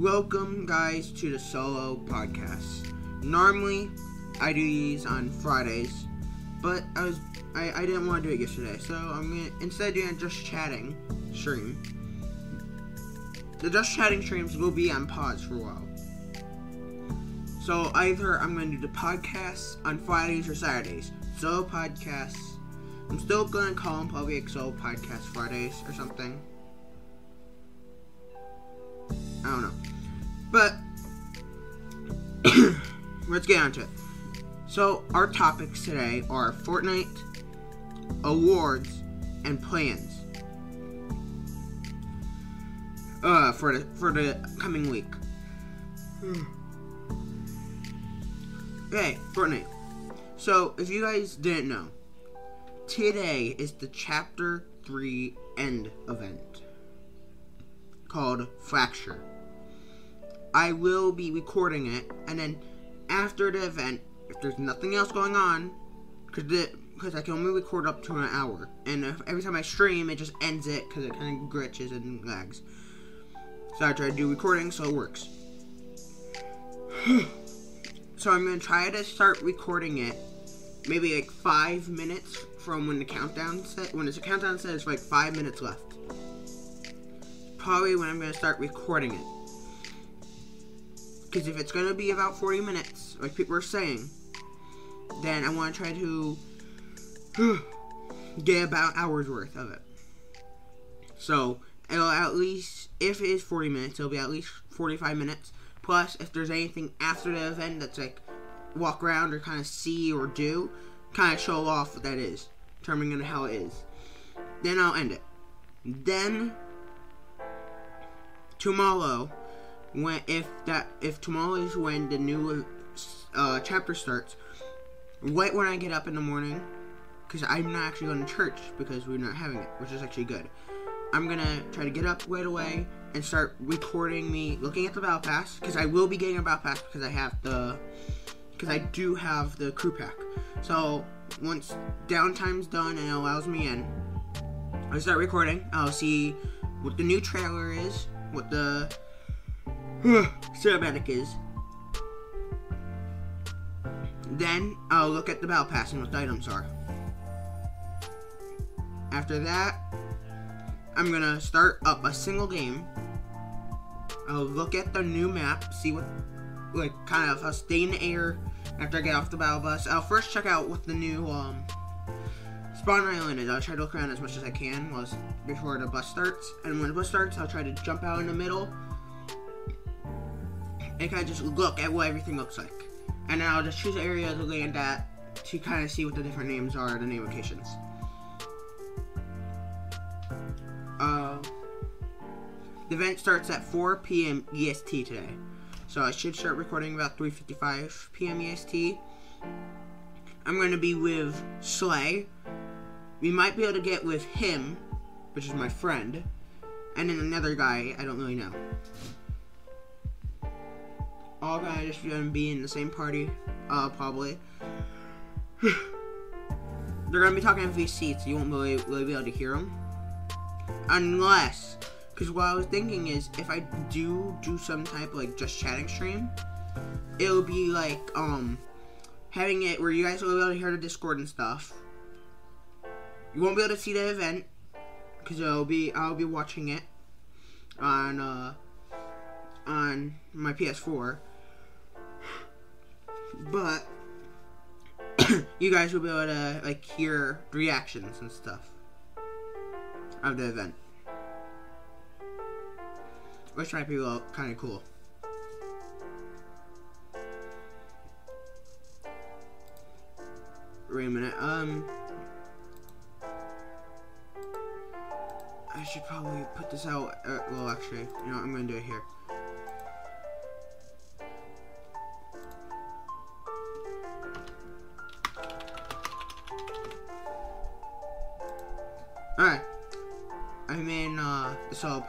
Welcome, guys, to the solo podcast. Normally, I do these on Fridays, but I was I, I didn't want to do it yesterday, so I'm gonna instead doing a just chatting stream. The just chatting streams will be on pause for a while. So either I'm gonna do the podcasts on Fridays or Saturdays. Solo podcasts. I'm still gonna call them probably solo podcast Fridays or something. I don't know. But let's get on to it. So our topics today are Fortnite, awards, and plans. Uh, for the for the coming week. Okay, Fortnite. So if you guys didn't know, today is the Chapter Three End event called Fracture. I will be recording it, and then after the event, if there's nothing else going on, because because I can only record up to an hour, and if, every time I stream, it just ends it because it kind of glitches and lags. So I try to do recording so it works. so I'm gonna try to start recording it, maybe like five minutes from when the countdown set. When it's a countdown says like five minutes left. Probably when I'm gonna start recording it. Because if it's gonna be about 40 minutes, like people are saying, then I want to try to get about hours worth of it. So it'll at least, if it is 40 minutes, it'll be at least 45 minutes. Plus, if there's anything after the event that's like walk around or kind of see or do, kind of show off what that is, determining how it is. Then I'll end it. Then tomorrow when if that if tomorrow is when the new uh, chapter starts, right when I get up in the morning, because I'm not actually going to church because we're not having it, which is actually good. I'm gonna try to get up right away and start recording me looking at the battle pass because I will be getting a battle pass because I have the because I do have the crew pack. So once downtime's done and it allows me in, I start recording. I'll see what the new trailer is, what the cinematic is. Then I'll look at the battle pass and what the items are. After that, I'm gonna start up a single game. I'll look at the new map, see what, like, kind of, I'll stay in the air after I get off the battle bus. I'll first check out what the new, um, spawn island is. I'll try to look around as much as I can while, before the bus starts. And when the bus starts, I'll try to jump out in the middle and kind of just look at what everything looks like. And then I'll just choose an area to land at to kind of see what the different names are, the name locations. Uh, the event starts at 4 p.m. EST today. So I should start recording about 3.55 p.m. EST. I'm going to be with Slay. We might be able to get with him, which is my friend, and then another guy I don't really know all guys just gonna be in the same party, uh, probably. They're gonna be talking in VC, so you won't really, really be able to hear them. Unless, because what I was thinking is, if I do do some type of like just chatting stream, it'll be like, um, having it where you guys will be able to hear the Discord and stuff. You won't be able to see the event, because it'll be, I'll be watching it on, uh, on my PS4 but you guys will be able to like hear reactions and stuff of the event, which might be well, kind of cool. Wait a minute. Um, I should probably put this out. Uh, well, actually, you know, I'm gonna do it here.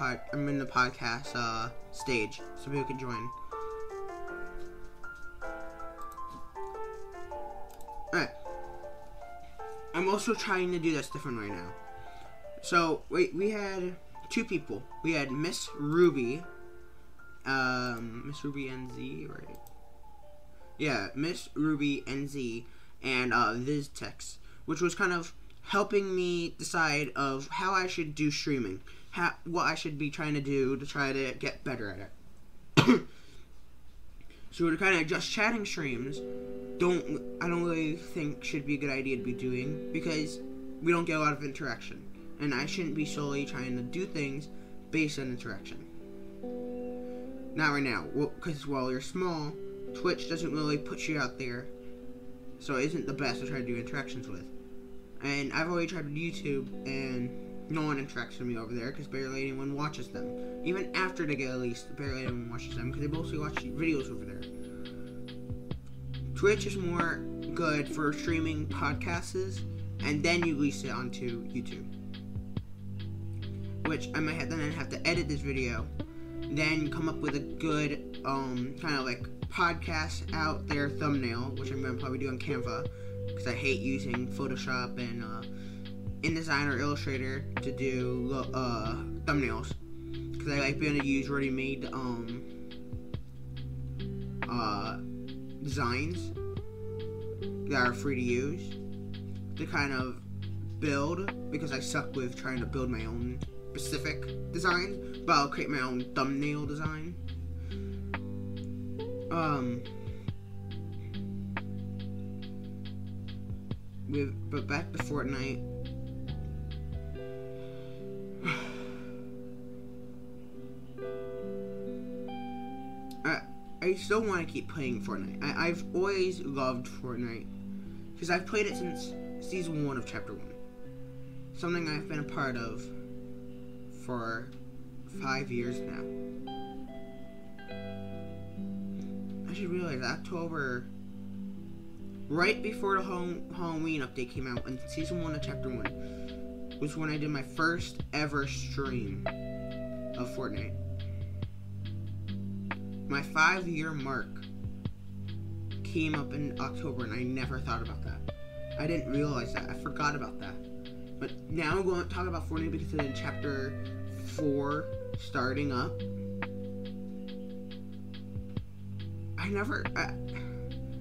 Pod I'm in the podcast uh stage, so people can join. Alright. I'm also trying to do this different right now. So wait, we had two people. We had Miss Ruby um, Miss Ruby NZ, right? Yeah, Miss Ruby NZ and uh, VizTex, which was kind of helping me decide of how I should do streaming, how what I should be trying to do to try to get better at it. so we're kind of just chatting streams. Don't I don't really think should be a good idea to be doing because we don't get a lot of interaction, and I shouldn't be solely trying to do things based on interaction. Not right now, because well, while you're small, Twitch doesn't really put you out there, so it isn't the best to try to do interactions with. And I've already tried with YouTube, and no one interacts with me over there because barely anyone watches them. Even after they get released, barely anyone watches them because they mostly watch videos over there. Twitch is more good for streaming podcasts, and then you release it onto YouTube. Which I might have then have to edit this video, then come up with a good um, kind of like podcast out there thumbnail, which I'm gonna probably do on Canva because I hate using Photoshop and uh, InDesign or Illustrator to do uh, thumbnails because I like being able to use ready-made um, uh, designs that are free to use to kind of build because I suck with trying to build my own specific designs, but I'll create my own thumbnail design. Um, with but back to Fortnite. I still want to keep playing Fortnite. I, I've always loved Fortnite because I've played it since season one of Chapter One. Something I've been a part of for five years now. I should realize October right before the Halloween update came out in season one of chapter one was when I did my first ever stream of Fortnite. My five year mark came up in October and I never thought about that. I didn't realize that. I forgot about that. But now I'm going to talk about Fortnite because in chapter four starting up. I never. I,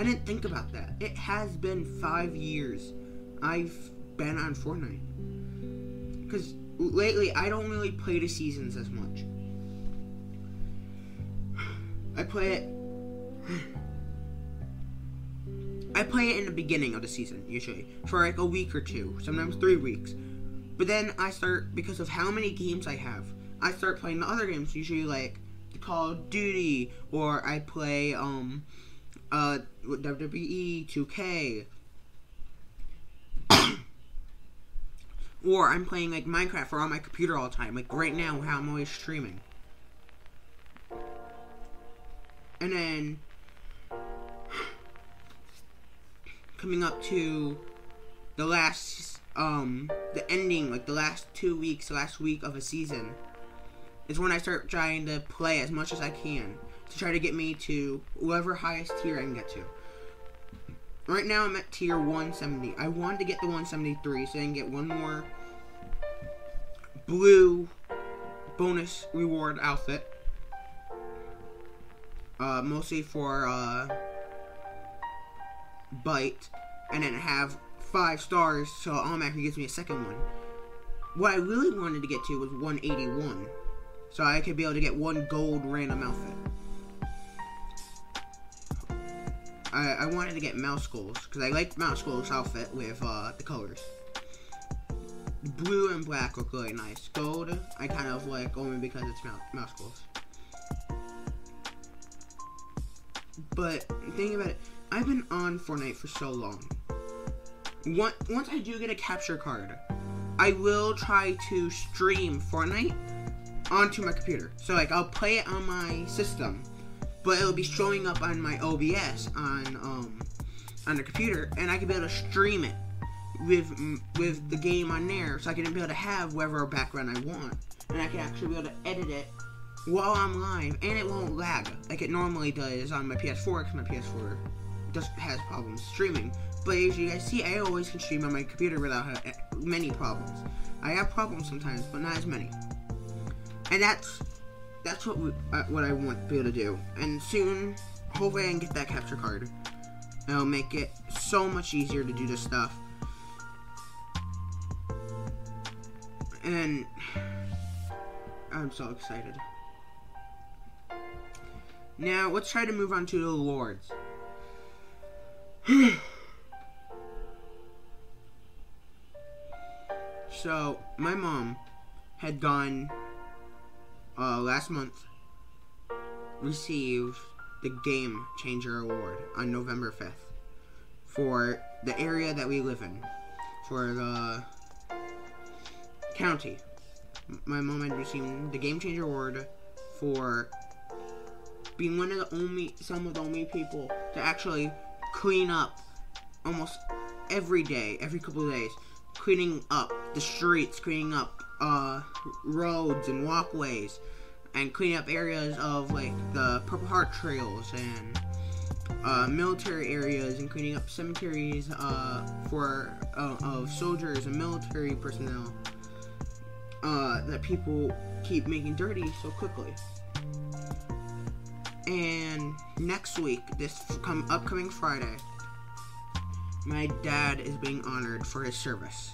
I didn't think about that. It has been five years I've been on Fortnite. Because lately, I don't really play the seasons as much. I play it. I play it in the beginning of the season, usually, for like a week or two, sometimes three weeks. But then I start, because of how many games I have, I start playing the other games, usually like Call of Duty, or I play, um, uh, WWE 2K. or I'm playing like Minecraft or on my computer all the time, like right now how I'm always streaming. And then coming up to the last um the ending, like the last two weeks, last week of a season is when I start trying to play as much as I can to try to get me to whatever highest tier I can get to. Right now I'm at tier 170. I wanted to get the 173 so I can get one more blue bonus reward outfit. Uh, mostly for uh, bite, and then have five stars, so automatically gives me a second one. What I really wanted to get to was 181, so I could be able to get one gold random outfit. I, I wanted to get Meowscles because I like Meowscles outfit with uh, the colors. Blue and black look really nice. Gold, I kind of like only because it's Meowscles. But thinking about it, I've been on Fortnite for so long. Once I do get a capture card, I will try to stream Fortnite onto my computer. So like I'll play it on my system but it'll be showing up on my OBS on um on the computer, and I can be able to stream it with with the game on there, so I can be able to have whatever background I want, and I can actually be able to edit it while I'm live, and it won't lag like it normally does on my PS4, because my PS4 just has problems streaming. But as you guys see, I always can stream on my computer without many problems. I have problems sometimes, but not as many. And that's that's what we, uh, what I want to be able to do. And soon, hopefully, I can get that capture card. It'll make it so much easier to do this stuff. And I'm so excited. Now, let's try to move on to the Lords. so, my mom had gone uh, last month, received the Game Changer Award on November 5th for the area that we live in, for the county. My mom had received the Game Changer Award for being one of the only, some of the only people to actually clean up almost every day, every couple of days, cleaning up the streets, cleaning up uh, roads and walkways, and cleaning up areas of like the Purple Heart trails and uh, military areas, and cleaning up cemeteries uh, for uh, of soldiers and military personnel uh, that people keep making dirty so quickly. And next week, this come upcoming Friday, my dad is being honored for his service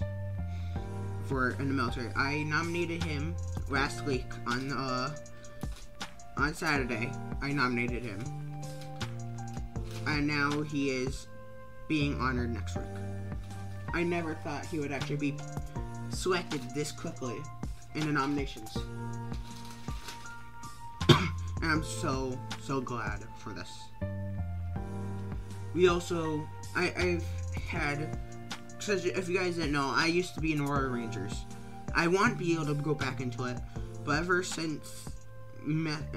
for in the military. I nominated him last week on uh on Saturday. I nominated him. And now he is being honored next week. I never thought he would actually be selected this quickly in the nominations. And I'm so so glad for this. We also I, I've had because if you guys didn't know, I used to be in Royal Rangers. I want to be able to go back into it, but ever since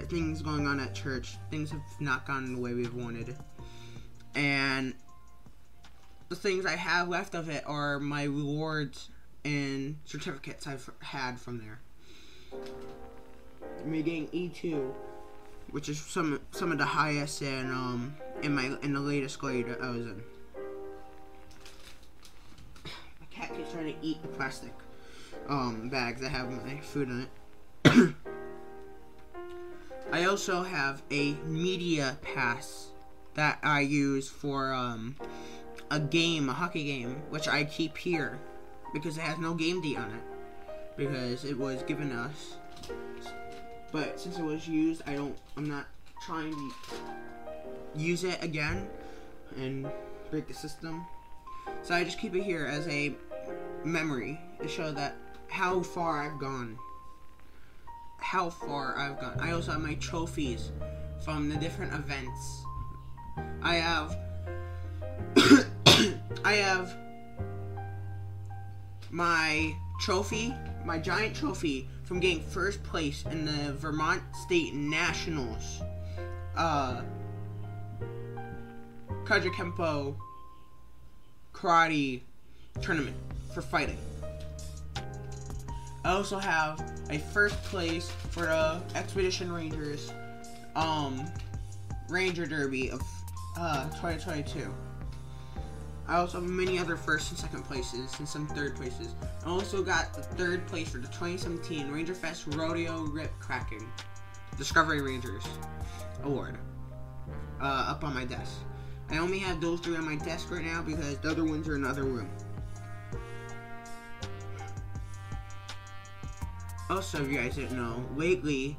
things going on at church, things have not gone the way we've wanted. And the things I have left of it are my rewards and certificates I've had from there. Me getting E2, which is some some of the highest in um in my in the latest grade I was in. My cat keeps trying to eat the plastic um, bags that have my food in it. I also have a media pass that I use for um, a game, a hockey game, which I keep here because it has no game date on it because it was given us. But since it was used, I don't. I'm not trying to use it again and break the system. So I just keep it here as a memory to show that how far I've gone. How far I've gone. I also have my trophies from the different events. I have I have my trophy, my giant trophy from getting first place in the Vermont State Nationals. Uh Kajukenbo karate tournament for fighting. I also have a first place for the Expedition Rangers um, Ranger Derby of uh, 2022. I also have many other first and second places and some third places. I also got the third place for the 2017 Ranger Fest Rodeo Rip Cracking Discovery Rangers Award uh, up on my desk. I only have those three on my desk right now because the other ones are in another room. also, if you guys didn't know, lately,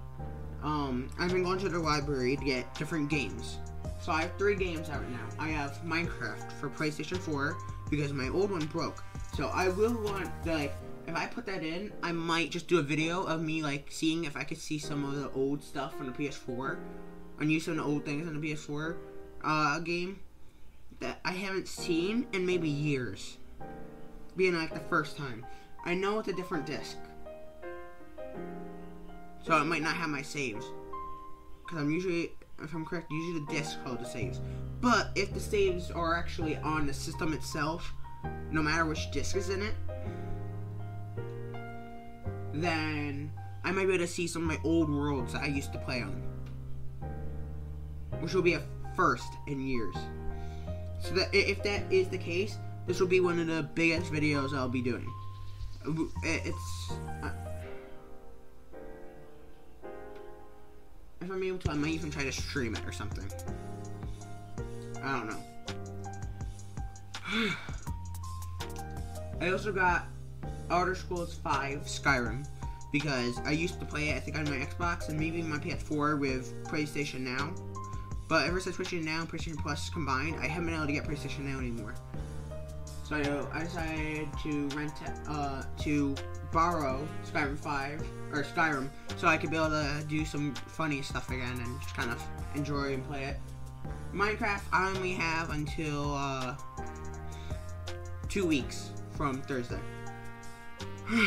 um, I've been going to the library to get different games. So I have three games out now. I have Minecraft for PlayStation 4 because my old one broke. So I will want like if I put that in, I might just do a video of me like seeing if I could see some of the old stuff on the PS4 and use some of the old things on the PS4 uh, game that I haven't seen in maybe years. Being like the first time. I know it's a different disc. So I might not have my saves. Because I'm usually, if I'm correct, usually the disk holds the saves. But if the saves are actually on the system itself, no matter which disk is in it, then I might be able to see some of my old worlds that I used to play on. Which will be a first in years. So that if that is the case, this will be one of the biggest videos I'll be doing. It's if I'm able to, I might even try to stream it or something. I don't know. I also got Outer Scrolls 5 Skyrim because I used to play it, I think, on my Xbox and maybe my PS4 with PlayStation Now. But ever since PlayStation Now and PlayStation Plus combined, I haven't been able to get PlayStation Now anymore. So I decided to rent, uh, to borrow Skyrim 5 or Skyrim so I could be able to do some funny stuff again and just kind of enjoy and play it. Minecraft I only have until uh, two weeks from Thursday.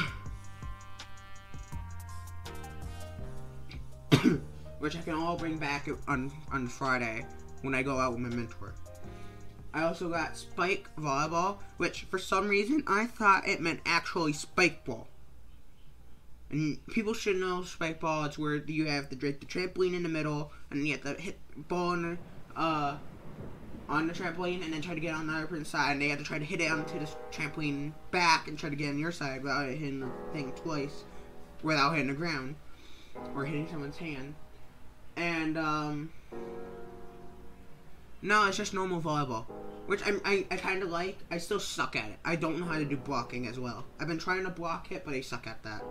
Which I can all bring back on on Friday when I go out with my mentor. I also got spike volleyball, which for some reason I thought it meant actually spike ball. And people should know spike ball. It's where you have to the, the trampoline in the middle, and you have to hit the ball on the, uh, on the trampoline, and then try to get on the other person's side. And they have to try to hit it onto the trampoline back and try to get on your side without hitting the thing twice, without hitting the ground or hitting someone's hand. And um, no, it's just normal volleyball, which I I, I kind of like. I still suck at it. I don't know how to do blocking as well. I've been trying to block it, but I suck at that.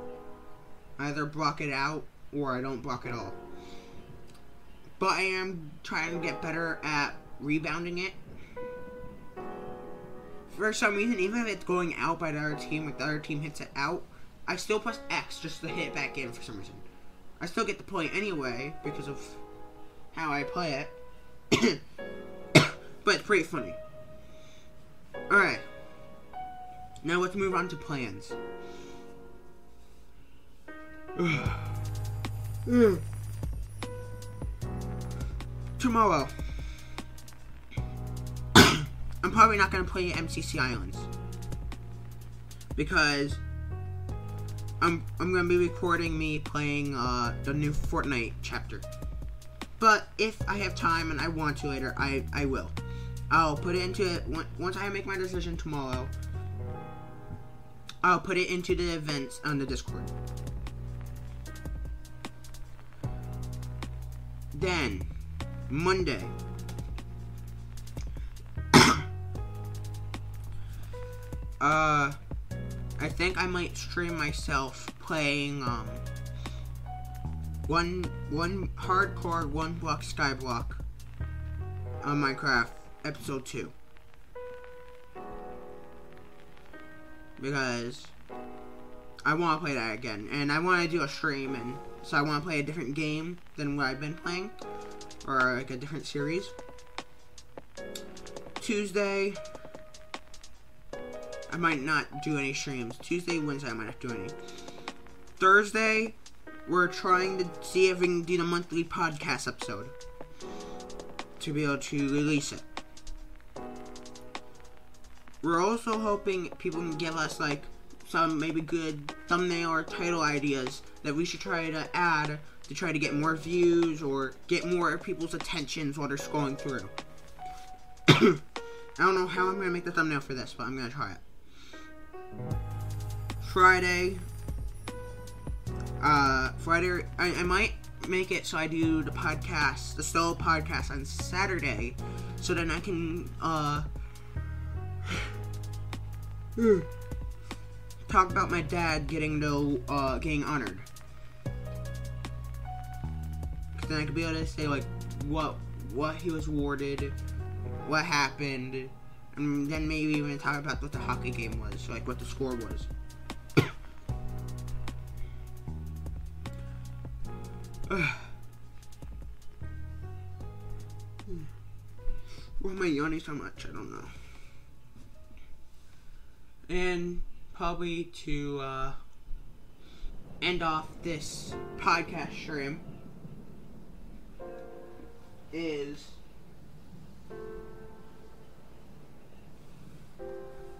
I either block it out or I don't block at all. But I am trying to get better at rebounding it. For some reason, even if it's going out by the other team, if the other team hits it out, I still press X just to hit it back in for some reason. I still get the point anyway because of how I play it. but it's pretty funny. Alright. Now let's move on to plans. Tomorrow. I'm probably not going to play MCC Islands. Because I'm, I'm going to be recording me playing uh, the new Fortnite chapter. But if I have time and I want to later, I, I will. I'll put it into it once I make my decision tomorrow. I'll put it into the events on the Discord. Then, Monday. uh, I think I might stream myself playing, um, one one hardcore one block skyblock on Minecraft episode two because I want to play that again and I want to do a stream and so I want to play a different game than what I've been playing or like a different series. Tuesday I might not do any streams. Tuesday, Wednesday I might not do any. Thursday we're trying to see if we can do the monthly podcast episode to be able to release it. We're also hoping people can give us like some maybe good thumbnail or title ideas that we should try to add to try to get more views or get more people's attentions while they're scrolling through. I don't know how I'm gonna make the thumbnail for this, but I'm gonna try it. Friday, uh, Friday, I, I might make it so I do the podcast, the solo podcast on Saturday, so then I can, uh, talk about my dad getting no, uh, getting honored. Cause then I could be able to say, like, what, what he was awarded, what happened, and then maybe even talk about what the hockey game was, so, like, what the score was. Why am I yawning so much? I don't know. And probably to uh, end off this podcast stream is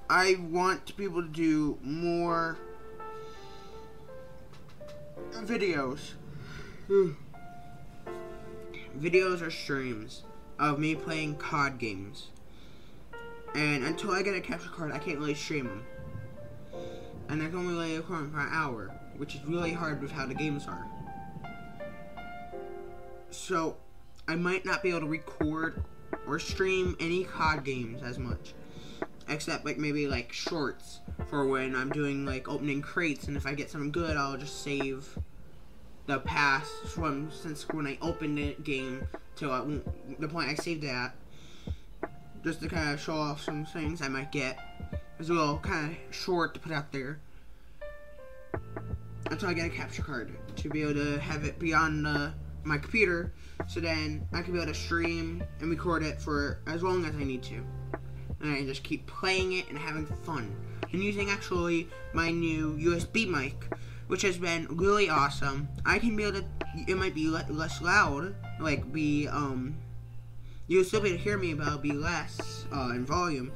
I want to be able to do more videos videos or streams of me playing COD games. And until I get a capture card, I can't really stream them. And I can only play them for an hour, which is really hard with how the games are. so I might not be able to record or stream any COD games as much. Except like maybe like shorts for when I'm doing like opening crates and if I get something good I'll just save the past from since when I opened the game to uh, the point I saved it at. Just to kind of show off some things I might get. It's a little kind of short to put out there. Until I get a capture card to be able to have it be on uh, my computer so then I can be able to stream and record it for as long as I need to. And I just keep playing it and having fun. And using actually my new USB mic, which has been really awesome. I can be able to, it might be le- less loud, like be, um, you'll still be able to hear me, but it'll be less uh, in volume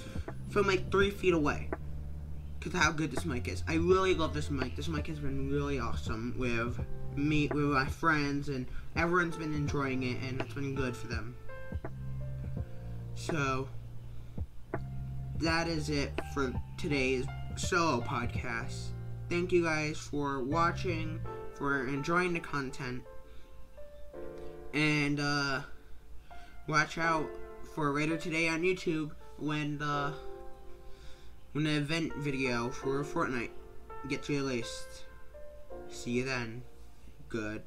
from like three feet away. Because how good this mic is. I really love this mic. This mic has been really awesome with me, with my friends, and everyone's been enjoying it, and it's been good for them. So, that is it for today's solo podcast. Thank you guys for watching, for enjoying the content, and uh, watch out for later today on YouTube when the when the event video for Fortnite gets released. See you then. Good.